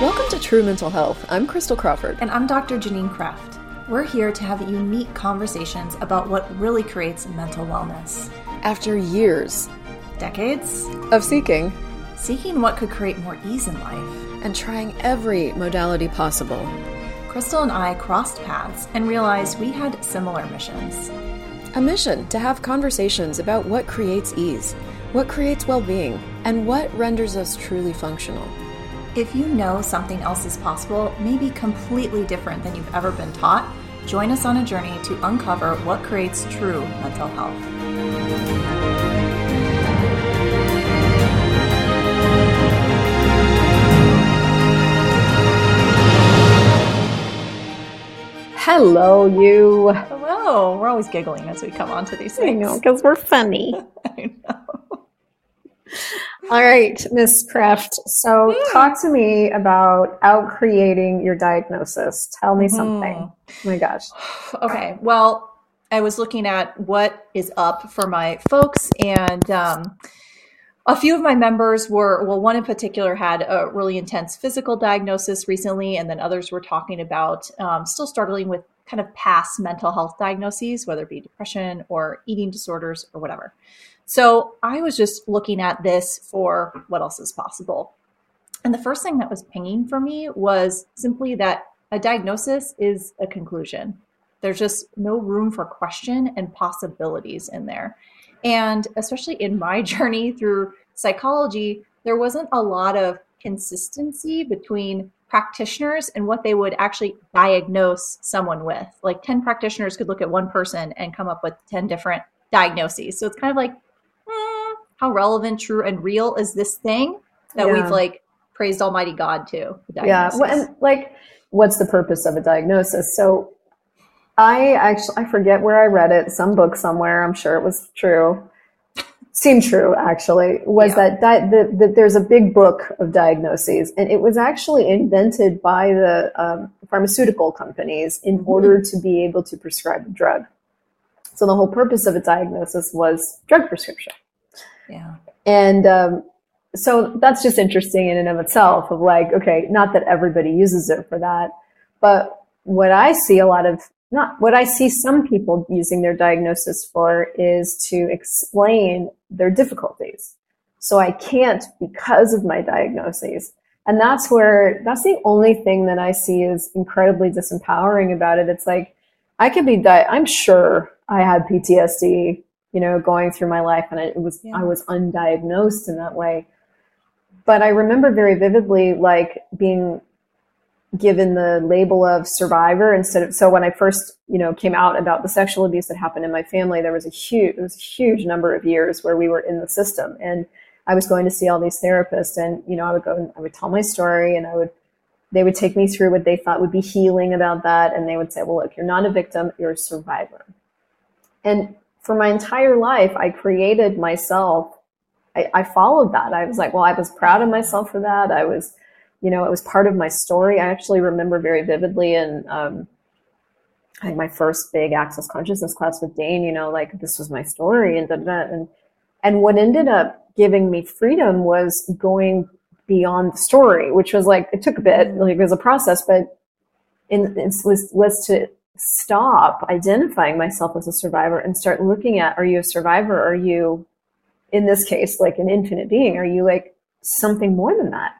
Welcome to True Mental Health. I'm Crystal Crawford. And I'm Dr. Janine Kraft. We're here to have unique conversations about what really creates mental wellness. After years, decades of seeking, seeking what could create more ease in life, and trying every modality possible, Crystal and I crossed paths and realized we had similar missions. A mission to have conversations about what creates ease, what creates well being, and what renders us truly functional. If you know something else is possible, maybe completely different than you've ever been taught, join us on a journey to uncover what creates true mental health. Hello, you. Hello. We're always giggling as we come onto these things. I know, because we're funny. All right, Miss Kraft. So, yeah. talk to me about out creating your diagnosis. Tell me mm-hmm. something. Oh my gosh. Okay. Well, I was looking at what is up for my folks, and um, a few of my members were well, one in particular had a really intense physical diagnosis recently, and then others were talking about um, still struggling with kind of past mental health diagnoses, whether it be depression or eating disorders or whatever. So I was just looking at this for what else is possible. And the first thing that was pinging for me was simply that a diagnosis is a conclusion. There's just no room for question and possibilities in there. And especially in my journey through psychology, there wasn't a lot of consistency between practitioners and what they would actually diagnose someone with. Like 10 practitioners could look at one person and come up with 10 different diagnoses. So it's kind of like, how relevant, true, and real is this thing that yeah. we've like praised Almighty God to? Yeah. Well, and like, what's the purpose of a diagnosis? So I actually, I forget where I read it, some book somewhere. I'm sure it was true. Seemed true, actually, was yeah. that di- the, the, there's a big book of diagnoses, and it was actually invented by the um, pharmaceutical companies in mm-hmm. order to be able to prescribe a drug. So the whole purpose of a diagnosis was drug prescription. Yeah. And um, so that's just interesting in and of itself of like, okay, not that everybody uses it for that, but what I see a lot of not what I see some people using their diagnosis for is to explain their difficulties. So I can't because of my diagnoses. And that's where, that's the only thing that I see is incredibly disempowering about it. It's like, I could be, di- I'm sure I had PTSD you know, going through my life and it was, yeah. I was undiagnosed in that way. But I remember very vividly, like being given the label of survivor instead of, so when I first, you know, came out about the sexual abuse that happened in my family, there was a huge, it was a huge number of years where we were in the system and I was going to see all these therapists and, you know, I would go and I would tell my story and I would, they would take me through what they thought would be healing about that. And they would say, well, look, you're not a victim, you're a survivor. And for my entire life, I created myself. I, I, followed that. I was like, well, I was proud of myself for that. I was, you know, it was part of my story. I actually remember very vividly in um, my first big access consciousness class with Dane, you know, like this was my story and da, da, and and what ended up giving me freedom was going beyond the story, which was like it took a bit, like it was a process, but in, it was was to stop identifying myself as a survivor and start looking at are you a survivor? Are you, in this case, like an infinite being? Are you like something more than that?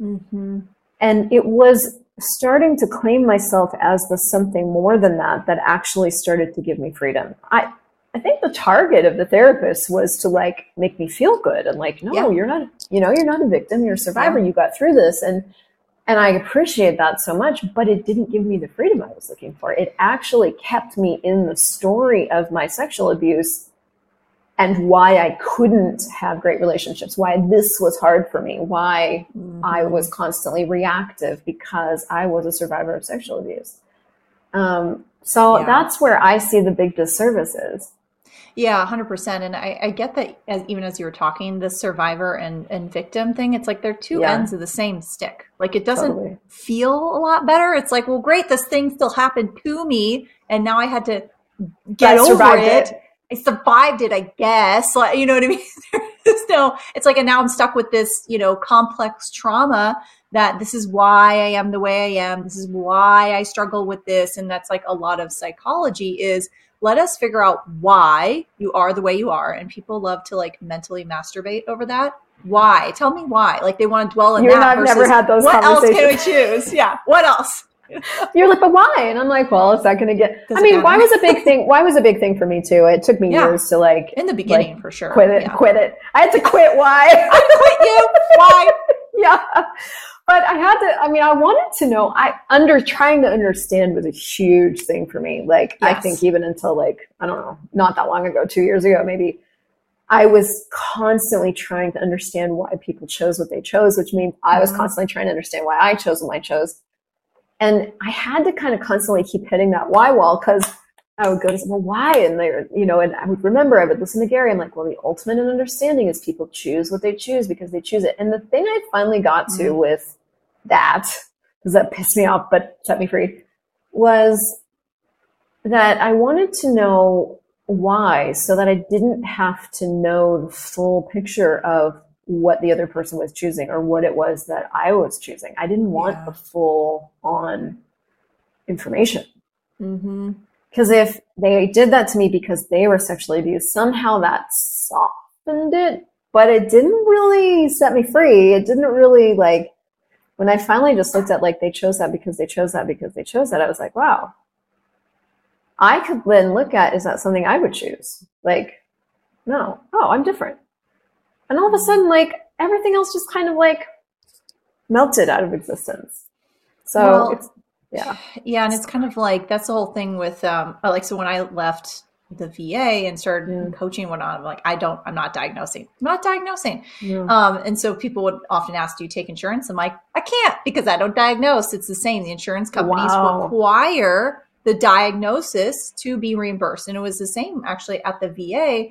Mm-hmm. And it was starting to claim myself as the something more than that that actually started to give me freedom. I, I think the target of the therapist was to like make me feel good and like, no, yeah. you're not, you know, you're not a victim, you're a survivor, yeah. you got through this. And and I appreciate that so much, but it didn't give me the freedom I was looking for. It actually kept me in the story of my sexual abuse and why I couldn't have great relationships, why this was hard for me, why mm-hmm. I was constantly reactive because I was a survivor of sexual abuse. Um, so yeah. that's where I see the big disservice is. Yeah, 100%. And I, I get that as, even as you were talking, the survivor and, and victim thing, it's like they're two yeah. ends of the same stick. Like it doesn't totally. feel a lot better. It's like, well, great, this thing still happened to me. And now I had to get over it. it. I survived it, I guess. Like, you know what I mean? no, it's like, and now I'm stuck with this, you know, complex trauma that this is why I am the way I am. This is why I struggle with this. And that's like a lot of psychology is let us figure out why you are the way you are. And people love to like mentally masturbate over that. Why? Tell me why. Like they want to dwell in You and that. I've never had those What else can we choose? Yeah. What else? You're like, but why? And I'm like, well, is that going to get? Does I mean, why was a big thing? Why was a big thing for me too? It took me Yeah. years to like In the beginning, for sure. quit it, Yeah. quit it. I had to quit. Why? I quit you. Why? yeah. But I had to, I mean, I wanted to know, I under trying to understand was a huge thing for me. Like, I think even until like, I don't know, not that long ago, two years ago, maybe, I was constantly trying to understand why people chose what they chose, which means I was Mhm. constantly trying to understand why I chose what I chose. And I had to kind of constantly keep hitting that why wall because I would go to well, why? And they, you know, and I would remember, I would listen to Gary. I'm like, well, the ultimate in understanding is people choose what they choose because they choose it. And the thing I finally got to Mhm. with that, because that pissed me off, but set me free, was that I wanted to know why so that I didn't have to know the full picture of what the other person was choosing or what it was that I was choosing. I didn't want Yeah. the full on information. Mm-hmm. Because if they did that to me because they were sexually abused, somehow that softened it, but it didn't really set me free. It didn't really like, when I finally just looked at like they chose that because they chose that because they chose that, I was like, wow. I could then look at is that something I would choose? Like, no, oh, I'm different. And all of a sudden, like everything else just kind of like melted out of existence. So Well, it's yeah. Yeah, and it's kind of like that's the whole thing with um like so when I left the VA and started Mm. coaching went on, I'm like, I don't I'm not diagnosing. I'm not diagnosing. Yeah. Um and so people would often ask, Do you take insurance? I'm like, I can't because I don't diagnose. It's the same. The insurance companies Wow. require the diagnosis to be reimbursed. And it was the same actually at the VA.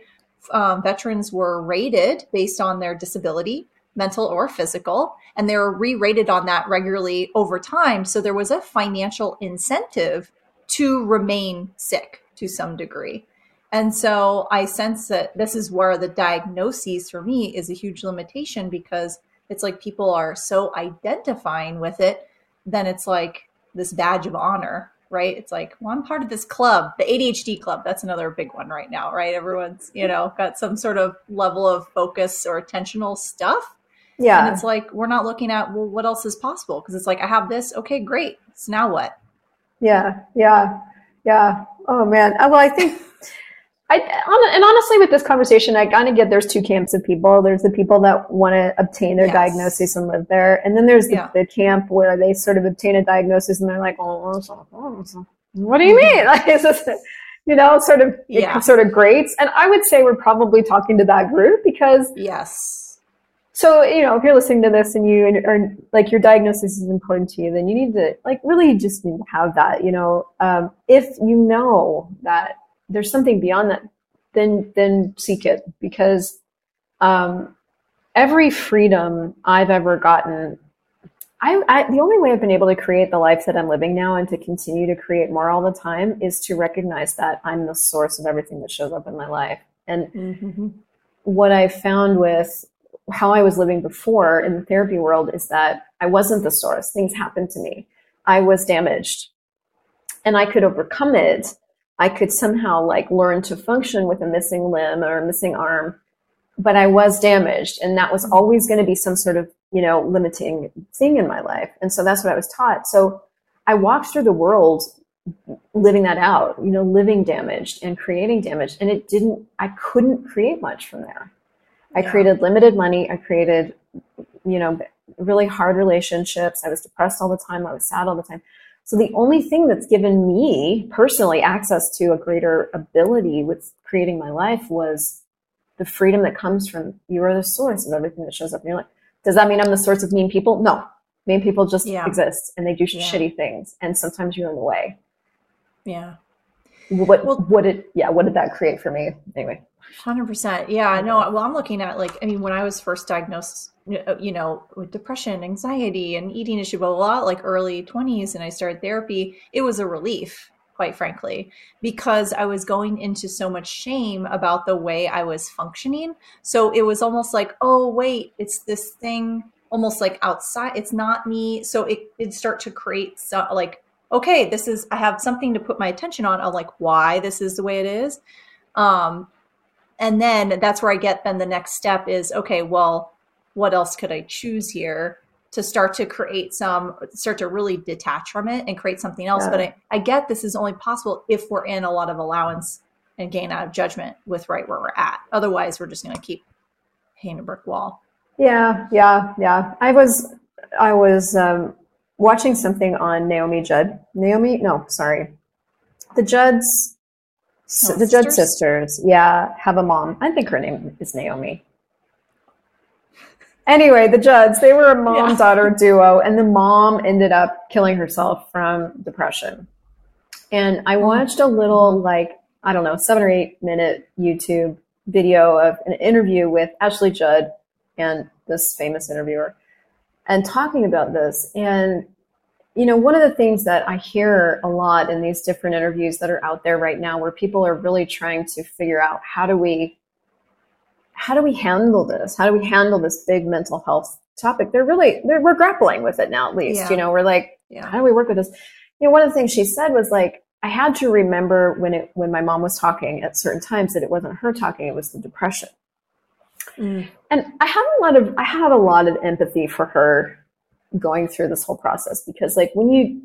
Um, veterans were rated based on their disability, mental or physical, and they were re rated on that regularly over time. So there was a financial incentive to remain sick to some degree. And so I sense that this is where the diagnoses for me is a huge limitation because it's like people are so identifying with it, then it's like this badge of honor, right? It's like, well, I'm part of this club, the ADHD club. That's another big one right now, right? Everyone's, you know, got some sort of level of focus or attentional stuff. Yeah. And it's like, we're not looking at, well, what else is possible? Because it's like, I have this. Okay, great. So now what? Yeah, yeah, yeah. Oh man. Uh, Well, I think I and honestly, with this conversation, I kind of get there's two camps of people. There's the people that want to obtain their Yes. diagnosis and live there, and then there's the, Yeah. the camp where they sort of obtain a diagnosis and they're like, "Oh, so- oh, what do you mean?" Like, it's just, you know, sort of Yeah. it sort of grates. And I would say we're probably talking to that group because Yes. So, you know, if you're listening to this and you are like your diagnosis is important to you, then you need to like really just need to have that, you know, um, if you know that there's something beyond that, then, then seek it because, um, every freedom I've ever gotten, I, I, the only way I've been able to create the life that I'm living now and to continue to create more all the time is to recognize that I'm the source of everything that shows up in my life. And Mm-hmm. what I found with how I was living before in the therapy world is that I wasn't the source. Things happened to me. I was damaged and I could overcome it. I could somehow like learn to function with a missing limb or a missing arm, but I was damaged and that was always going to be some sort of, you know, limiting thing in my life. And so that's what I was taught. So I walked through the world living that out, you know, living damaged and creating damage. And it didn't, I couldn't create much from there. I Yeah. created limited money. I created, you know, really hard relationships. I was depressed all the time. I was sad all the time. So the only thing that's given me personally access to a greater ability with creating my life was the freedom that comes from you are the source of everything that shows up in your life. Does that mean I'm the source of mean people? No. Mean people just Yeah. exist and they do Yeah. shitty things. And sometimes you're in the way. Yeah. What Well- what did yeah, what did that create for me? Anyway. Hundred percent. Yeah. No. Well, I'm looking at like I mean, when I was first diagnosed, you know, with depression, anxiety, and eating issue, blah blah, blah like early 20s, and I started therapy, it was a relief. quite frankly, because I was going into so much shame about the way I was functioning. So it was almost like, oh, wait, it's this thing almost like outside. It's not me. So it it start to create so, like, okay, this is I have something to put my attention on. on like why this is the way it is. Um, and then that's where I get then the next step is okay, well, what else could I choose here? to start to create some start to really detach from it and create something else? Yeah. but I, I get this is only possible if we're in a lot of allowance and gain out of judgment with right where we're at. Otherwise we're just going to keep hitting a brick wall. Yeah yeah yeah. I was i was um, watching something on naomi judd. Naomi no sorry. The judds oh, the sisters? judd sisters yeah have a mom i think her name is naomi Anyway, the Judds, they were a mom yeah. daughter duo, and the mom ended up killing herself from depression. And I mm-hmm. watched a little, like, I don't know, seven or eight minute YouTube video of an interview with Ashley Judd and this famous interviewer and talking about this. And, you know, one of the things that I hear a lot in these different interviews that are out there right now where people are really trying to figure out how do we how do we handle this? How do we handle this big mental health topic? They're really, they're, we're grappling with it now, at least, yeah. you know, we're like, yeah. how do we work with this? You know, one of the things she said was like, I had to remember when it, when my mom was talking at certain times that it wasn't her talking, it was the depression. Mm. And I have a lot of, I have a lot of empathy for her going through this whole process because like when you,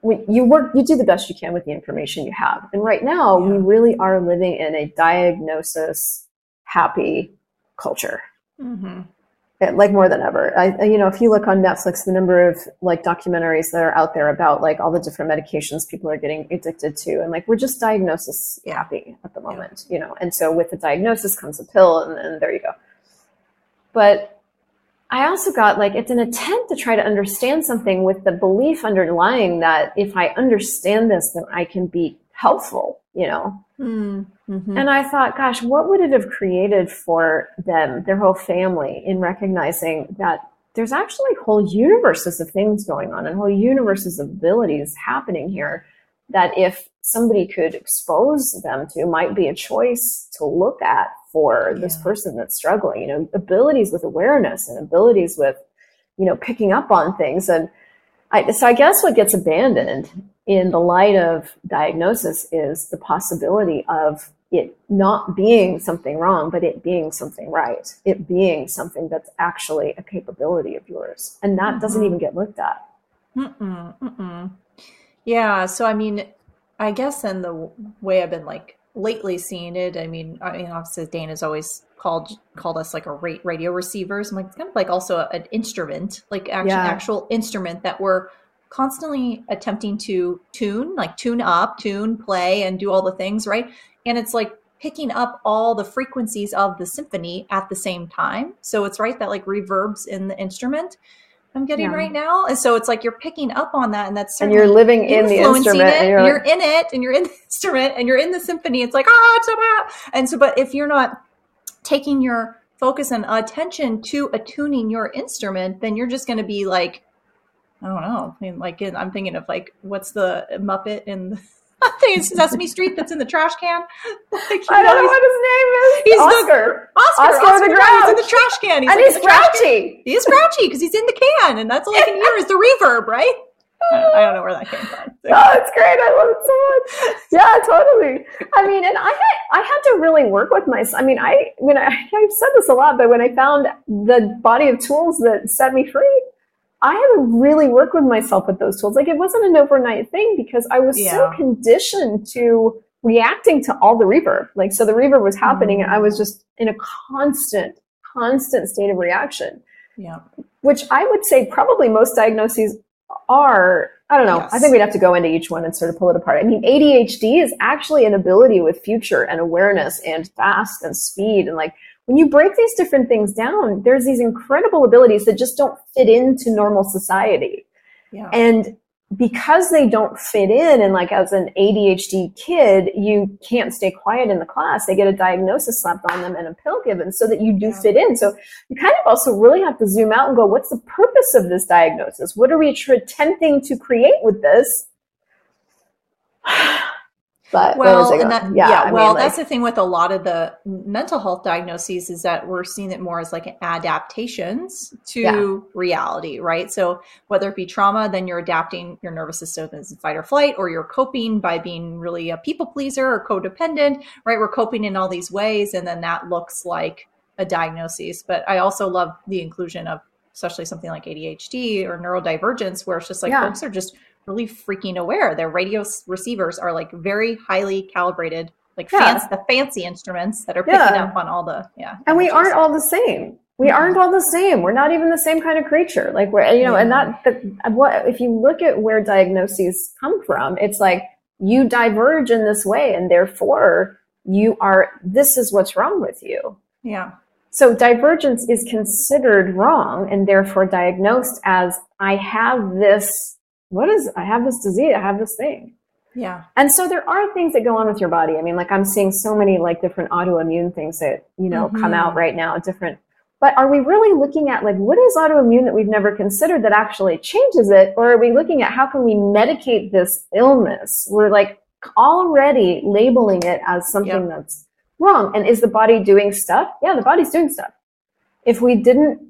when you work, you do the best you can with the information you have. And right now yeah. we really are living in a diagnosis happy culture. Mm-hmm. like more than ever. I, you know, if you look on Netflix, the number of like documentaries that are out there about like all the different medications people are getting addicted to, and like we're just diagnosis happy at the moment, yeah. you know. And so with the diagnosis comes a pill, and, and there you go. But I also got like it's an attempt to try to understand something with the belief underlying that if I understand this, then I can be helpful, you know. Mm-hmm. And I thought, gosh, what would it have created for them, their whole family, in recognizing that there's actually whole universes of things going on and whole universes of abilities happening here that if somebody could expose them to might be a choice to look at for yeah. this person that's struggling you know abilities with awareness and abilities with you know picking up on things and I, so I guess what gets abandoned in the light of diagnosis is the possibility of it not being something wrong, but it being something right, it being something that's actually a capability of yours. And that mm-hmm. doesn't even get looked at. Mm-mm, mm-mm. Yeah. So, I mean, I guess in the way I've been like lately seeing it, I mean, I mean, obviously Dane has always called called us like a radio receivers. I'm like, it's kind of like also an instrument, like actual, yeah. actual instrument that we're constantly attempting to tune, like tune up, tune, play, and do all the things, right? And it's like picking up all the frequencies of the symphony at the same time. So it's right that like reverbs in the instrument I'm getting yeah. right now. And so it's like you're picking up on that and that's and you're living in the instrument. It. And you're, you're in it and you're in the instrument and you're in the symphony. It's like, ah, it's bad. And so, but if you're not taking your focus and attention to attuning your instrument, then you're just going to be like I don't know. I mean, like I'm thinking of like what's the Muppet in the I think it's Sesame Street that's in the trash can. Like, I don't know, what his name is. He's Oscar. The, Oscar. Oscar, Oscar the Grouch. He's in the trash can. He's and like he's grouchy. He is grouchy because he's in the can, and that's all I can hear is the reverb, right? I don't know where that came from. oh, it's great. I love it so much. Yeah, totally. I mean, and I had, I had to really work with myself. I mean, I, I mean, I, I've said this a lot, but when I found the body of tools that set me free, I had to really work with myself with those tools. Like it wasn't an overnight thing because I was yeah. so conditioned to reacting to all the reverb. Like, so the reverb was happening mm-hmm. and I was just in a constant, constant state of reaction. Yeah. Which I would say probably most diagnoses are, I don't know. Yes. I think we'd have to go into each one and sort of pull it apart. I mean, ADHD is actually an ability with future and awareness and fast and speed and like when you break these different things down, there's these incredible abilities that just don't fit into normal society. Yeah. And because they don't fit in, and like as an ADHD kid, you can't stay quiet in the class. They get a diagnosis slapped on them and a pill given so that you do yeah. fit in. So you kind of also really have to zoom out and go, what's the purpose of this diagnosis? What are we attempting to create with this? But well, and that, yeah, yeah well, mean, that's the thing with a lot of the mental health diagnoses is that we're seeing it more as like adaptations to yeah. reality, right? So whether it be trauma, then you're adapting your nervous system as fight or flight, or you're coping by being really a people pleaser or codependent, right? We're coping in all these ways, and then that looks like a diagnosis. But I also love the inclusion of especially something like ADHD or neurodivergence, where it's just like yeah. folks are just really freaking aware. Their radio receivers are like very highly calibrated, like yeah. fancy, the fancy instruments that are picking yeah. up on all the yeah. And we aren't all the same. We mm-hmm. aren't all the same. We're not even the same kind of creature. Like we're you know, and that the, what if you look at where diagnoses come from, it's like you diverge in this way, and therefore you are. This is what's wrong with you. Yeah. So divergence is considered wrong and therefore diagnosed as I have this what is I have this disease, I have this thing. Yeah. And so there are things that go on with your body. I mean, like I'm seeing so many like different autoimmune things that, you know, mm-hmm. come out right now, different but are we really looking at like what is autoimmune that we've never considered that actually changes it? Or are we looking at how can we medicate this illness? We're like already labeling it as something yep. that's wrong. And is the body doing stuff? Yeah, the body's doing stuff. If we didn't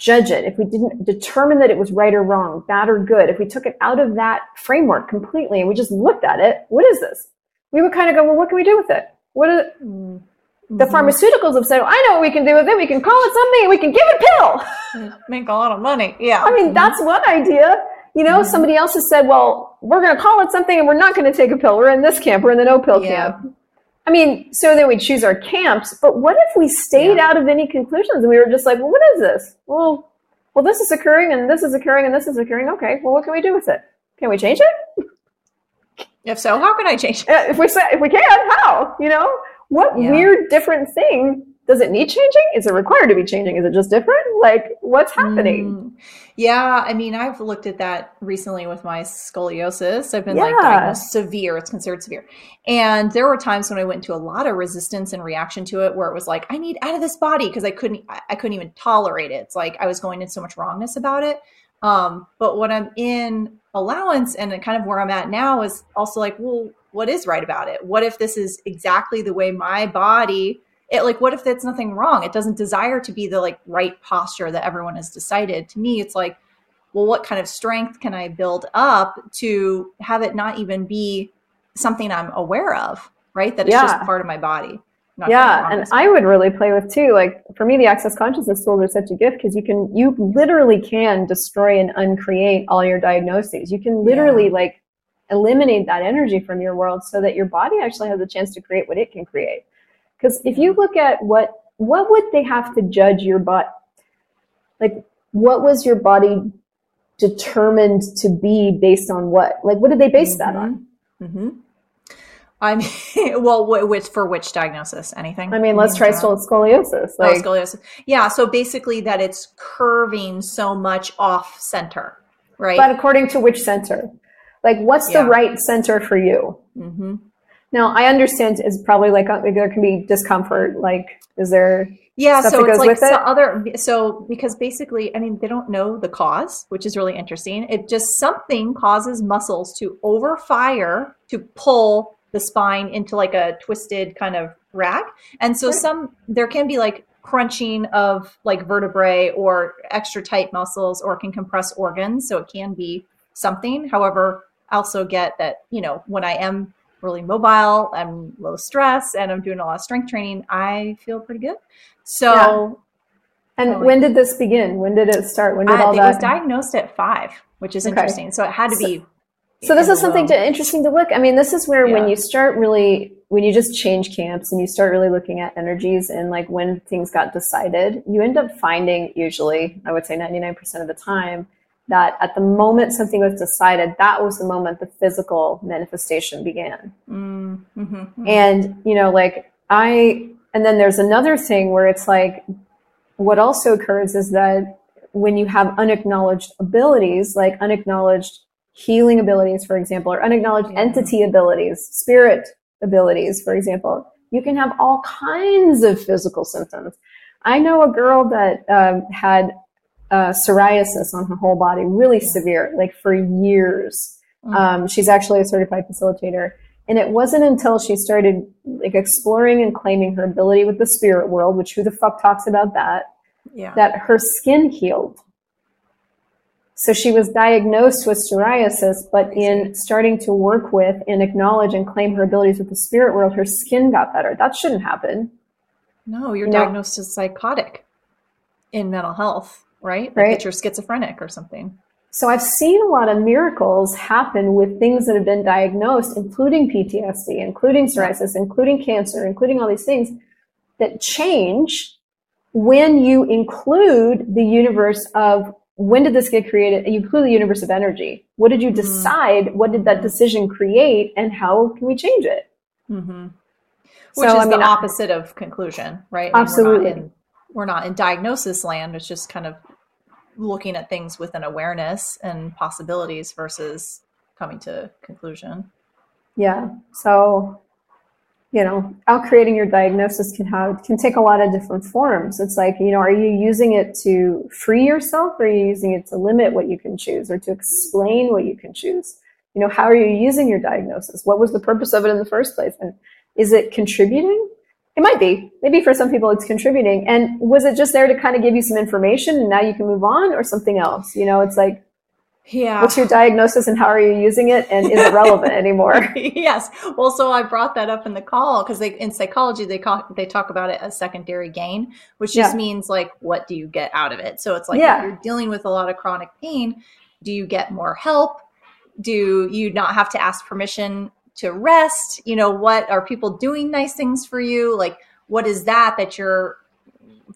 judge it, if we didn't determine that it was right or wrong, bad or good, if we took it out of that framework completely and we just looked at it, what is this? We would kind of go, well, what can we do with it? What is it? Mm-hmm. The pharmaceuticals have said, well, I know what we can do with it. We can call it something and we can give it a pill. Make a lot of money. Yeah. I mean, mm-hmm. that's one idea. You know, mm-hmm. somebody else has said, well, we're going to call it something and we're not going to take a pill. We're in this camp. We're in the no pill yeah. camp. I mean, so then we choose our camps, but what if we stayed yeah. out of any conclusions and we were just like, well, what is this? Well, well, this is occurring and this is occurring and this is occurring. Okay, well, what can we do with it? Can we change it? If so, how can I change it? Uh, if we say, if we can, how? You know, what yeah. weird different thing does it need changing? Is it required to be changing? Is it just different? Like, what's happening? Mm, yeah, I mean, I've looked at that recently with my scoliosis. I've been yeah. like diagnosed severe. It's considered severe, and there were times when I went into a lot of resistance and reaction to it, where it was like, I need out of this body because I couldn't, I couldn't even tolerate it. It's like I was going in so much wrongness about it. Um, but when I'm in allowance and kind of where I'm at now is also like, well, what is right about it? What if this is exactly the way my body it like what if that's nothing wrong? It doesn't desire to be the like right posture that everyone has decided. To me it's like well what kind of strength can i build up to have it not even be something i'm aware of right? That it's yeah. just part of my body. Yeah and i would really play with too like for me the access consciousness tools are such a gift because you can you literally can destroy and uncreate all your diagnoses. You can literally yeah. like eliminate that energy from your world so that your body actually has a chance to create what it can create because if you look at what what would they have to judge your body? Like, what was your body determined to be based on what? Like, what did they base mm-hmm. that on? Mm-hmm. I mean, well, which for which diagnosis? Anything? I mean, let's try scoliosis. Like, oh, scoliosis. Yeah. So basically, that it's curving so much off center, right? But according to which center? Like, what's yeah. the right center for you? Mm-hmm. Now, I understand it's probably like, uh, there can be discomfort. Like, is there yeah so it's like so other so because basically i mean they don't know the cause which is really interesting. It just something causes muscles to overfire to pull the spine into like a twisted kind of rack. And so some there can be like crunching of like vertebrae or extra tight muscles or can compress organs so it can be something. However I also get that you know when i am really mobile, I'm low stress, and I'm doing a lot of strength training, I feel pretty good. So, yeah. and when did this begin? When did it start? When did I, all that? It was diagnosed at five, which is okay. interesting. So it had to so, be. So this is something to, interesting to look. I mean, this is where yeah. when you start really, when you just change camps and you start really looking at energies and like when things got decided, you end up finding usually, I would say 99% of the time, that at the moment something was decided, that was the moment the physical manifestation began. Mm-hmm, mm-hmm. And, you know, like I, and then there's another thing where it's like, what also occurs is that when you have unacknowledged abilities, like unacknowledged healing abilities, for example, or unacknowledged yeah. entity abilities, spirit abilities, for example, you can have all kinds of physical symptoms. I know a girl that um, had uh, psoriasis on her whole body, really severe, like for years. Mm-hmm. Um, she's actually a certified facilitator. And it wasn't until she started like exploring and claiming her ability with the spirit world, which who the fuck talks about that, yeah. that her skin healed. So she was diagnosed with psoriasis, but in starting to work with and acknowledge and claim her abilities with the spirit world, her skin got better. That shouldn't happen. No, you're you diagnosed as psychotic in mental health, right? Like right. that you're schizophrenic or something. So I've seen a lot of miracles happen with things that have been diagnosed, including PTSD, including psoriasis, including cancer, including all these things that change when you include the universe of when did this get created? You include the universe of energy. What did you mm-hmm. decide? Mm-hmm. What did that decision create? And how can we change it? Mm-hmm. Which so, is I mean, the opposite of conclusion, right? Absolutely. not in, we're not in diagnosis land. It's just kind of looking at things with an awareness and possibilities versus coming to conclusion. Yeah. So, you know, out creating your diagnosis can have can take a lot of different forms. It's like, you know, are you using it to free yourself or are you using it to limit what you can choose or to explain what you can choose? You know, how are you using your diagnosis? What was the purpose of it in the first place? And is it contributing it might be. Maybe for some people it's contributing. And was it just there to kind of give you some information and now you can move on or something else? You know, it's like, yeah. What's your diagnosis and how are you using it? And is it relevant anymore? yes. Well, so I brought that up in the call because they in psychology they call, they talk about it as secondary gain, which just yeah. means like what do you get out of it? So it's like yeah. if you're dealing with a lot of chronic pain, do you get more help? Do you not have to ask permission to rest? You know, what are people doing nice things for you? Like, what is that that you're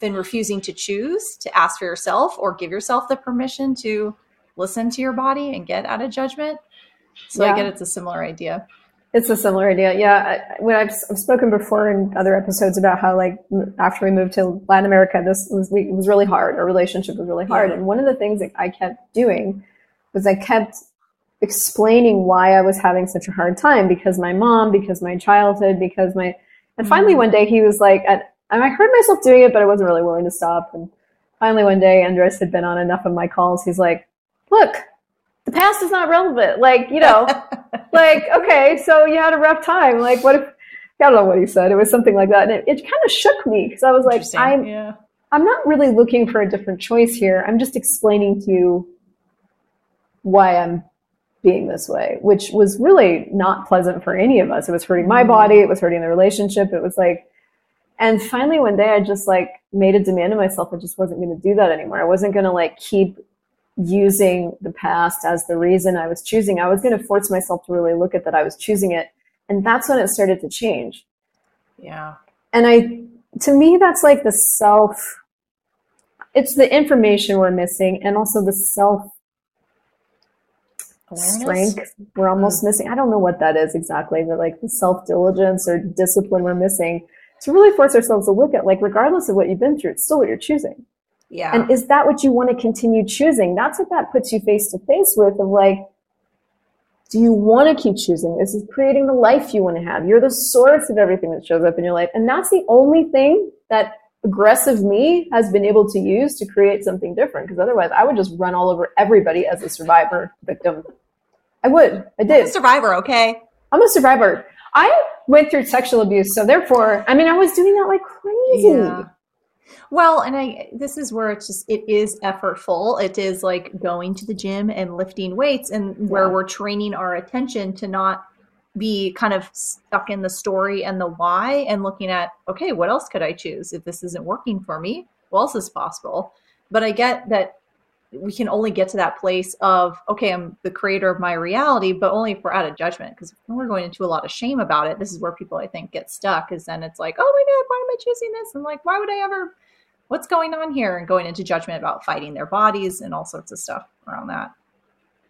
been refusing to choose to ask for yourself or give yourself the permission to listen to your body and get out of judgment? So yeah. I get it's a similar idea. It's a similar idea. Yeah. When I've, I've, spoken before in other episodes about how like after we moved to Latin America, this was, we, it was really hard. Our relationship was really hard. Yeah. And one of the things that I kept doing was I kept explaining why I was having such a hard time because my mom, because my childhood, because my, and finally mm-hmm. one day he was like, and I heard myself doing it, but I wasn't really willing to stop. And finally one day Andres had been on enough of my calls. He's like, look, the past is not relevant. Like, you know, like, okay, so you had a rough time. Like, what if, I don't know what he said. It was something like that. And it, it kind of shook me because I was like, I'm, yeah. I'm not really looking for a different choice here. I'm just explaining to you why I'm being this way, which was really not pleasant for any of us. It was hurting my mm-hmm. body. It was hurting the relationship. It was like, and finally one day I just like made a demand of myself. I just wasn't going to do that anymore. I wasn't going to like keep using the past as the reason I was choosing. I was going to force myself to really look at that I was choosing it. And that's when it started to change. Yeah. And I, to me, that's like the self, it's the information we're missing and also the self Awareness? strength we're almost mm. missing. I don't know what that is exactly, but like the self diligence or discipline we're missing to really force ourselves to look at like, regardless of what you've been through, it's still what you're choosing. Yeah. And is that what you want to continue choosing? That's what that puts you face to face with of like, do you want to keep choosing? This is creating the life you want to have. You're the source of everything that shows up in your life. And that's the only thing that aggressive me has been able to use to create something different. Because otherwise, I would just run all over everybody as a survivor victim. I would. I did. I'm a survivor, okay? I'm a survivor. I went through sexual abuse, so therefore, I mean, I was doing that like crazy. Yeah. Well, and I this is where it's just it is effortful. It is like going to the gym and lifting weights and where yeah. we're training our attention to not be kind of stuck in the story and the why and looking at, okay, what else could I choose if this isn't working for me? What else is possible? But I get that we can only get to that place of, okay, I'm the creator of my reality, but only if we're out of judgment. Because when we're going into a lot of shame about it. This is where people, I think, get stuck is then it's like, oh my God, why am I choosing this? And like, why would I ever, what's going on here? And going into judgment about fighting their bodies and all sorts of stuff around that.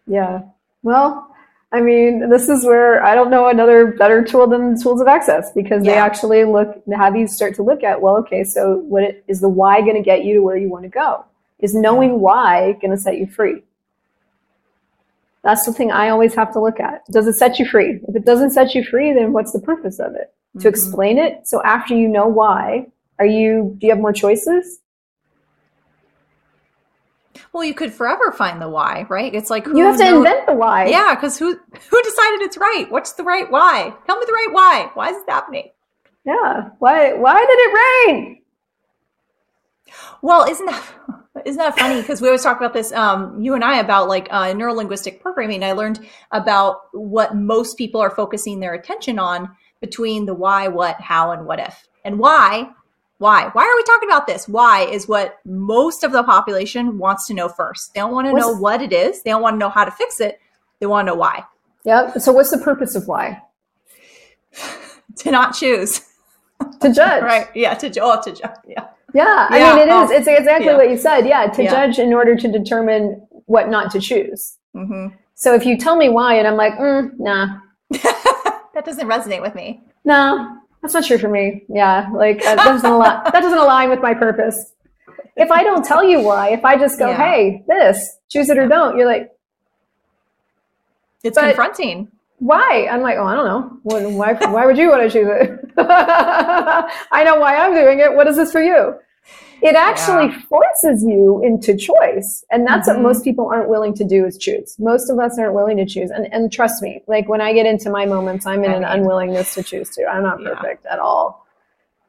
Yeah. Well, I mean, this is where I don't know another better tool than tools of access because yeah. they actually look have you start to look at well, okay, so what it, is the why going to get you to where you want to go? Is knowing why going to set you free? That's the thing I always have to look at. Does it set you free? If it doesn't set you free, then what's the purpose of it? Mm-hmm. To explain it. So after you know why, are you do you have more choices? Well, you could forever find the why, right? It's like you have to knows? invent the why. Yeah, because who who decided it's right? What's the right why? Tell me the right why. Why is it happening? Yeah. Why why did it rain? Well, isn't that isn't that funny? Because we always talk about this, um, you and I, about like uh, neurolinguistic programming. I learned about what most people are focusing their attention on between the why, what, how, and what if. And why, why, why are we talking about this? Why is what most of the population wants to know first. They don't want to know what it is. They don't want to know how to fix it. They want to know why. Yeah. So what's the purpose of why? to not choose. To judge. right. Yeah. To, oh, to judge. Yeah. Yeah, I mean, it is. It's exactly yeah. what you said. Yeah, to yeah. judge in order to determine what not to choose. Mm-hmm. So if you tell me why, and I'm like, mm, nah, that doesn't resonate with me. No, that's not true for me. Yeah, like that doesn't align. that doesn't align with my purpose. If I don't tell you why, if I just go, yeah. hey, this, choose it or don't, you're like, it's confronting. Why? I'm like, oh, I don't know. Why? Why would you want to choose it? I know why I'm doing it. What is this for you? It actually yeah. forces you into choice and that's mm-hmm. what most people aren't willing to do is choose most of us aren't willing to choose and, and trust me like when i get into my moments i'm in I an mean, unwillingness to choose to i'm not perfect yeah. at all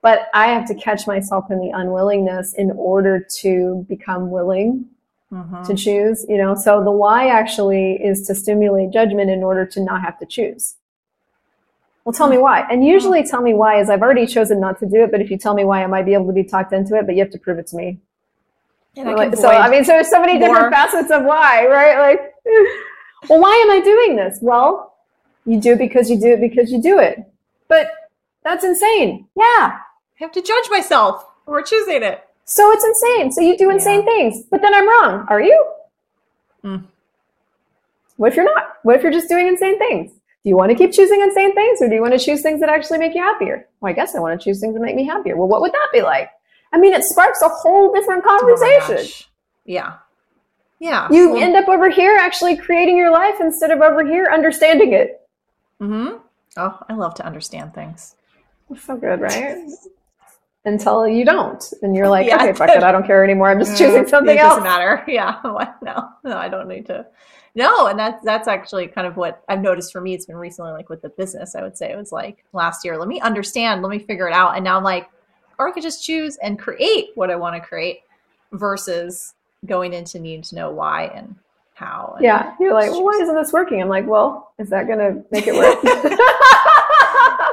but i have to catch myself in the unwillingness in order to become willing mm-hmm. to choose you know so the why actually is to stimulate judgment in order to not have to choose well, tell me why. And usually tell me why is I've already chosen not to do it, but if you tell me why, I might be able to be talked into it, but you have to prove it to me. And I so, I mean, so there's so many different facets of why, right? Like, well, why am I doing this? Well, you do it because you do it because you do it. But that's insane. Yeah. I have to judge myself for choosing it. So it's insane. So you do insane yeah. things, but then I'm wrong. Are you? Mm. What if you're not? What if you're just doing insane things? Do you want to keep choosing insane things or do you want to choose things that actually make you happier? Well, I guess I want to choose things that make me happier. Well, what would that be like? I mean, it sparks a whole different oh conversation. Oh yeah. Yeah. You well, end up over here actually creating your life instead of over here understanding it. Mm-hmm. Oh, I love to understand things. It's so good, right? Until you don't. And you're like, yeah. okay, fuck it, I don't care anymore. I'm just mm, choosing something it else. It doesn't matter. Yeah. No, no, I don't need to no, and that's that's actually kind of what I've noticed for me. It's been recently, like with the business. I would say it was like last year. Let me understand. Let me figure it out. And now I'm like, or I could just choose and create what I want to create, versus going into needing to know why and how. And yeah, you're like, well, why isn't this working? I'm like, well, is that going to make it work?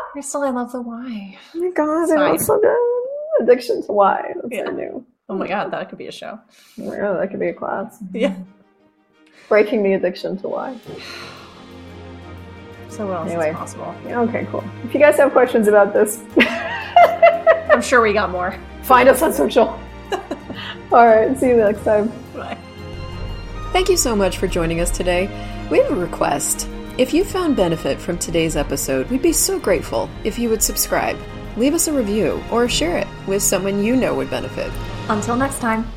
Crystal, I love the why. Oh my god, it's so good. Addiction to why. That's yeah. new. Oh my god, that could be a show. Oh my god, that could be a class. Yeah breaking the addiction to why. So what else anyway, is possible? Okay, cool. If you guys have questions about this, I'm sure we got more. Find us on social. All right, see you next time. Bye. Thank you so much for joining us today. We have a request. If you found benefit from today's episode, we'd be so grateful if you would subscribe, leave us a review, or share it with someone you know would benefit. Until next time.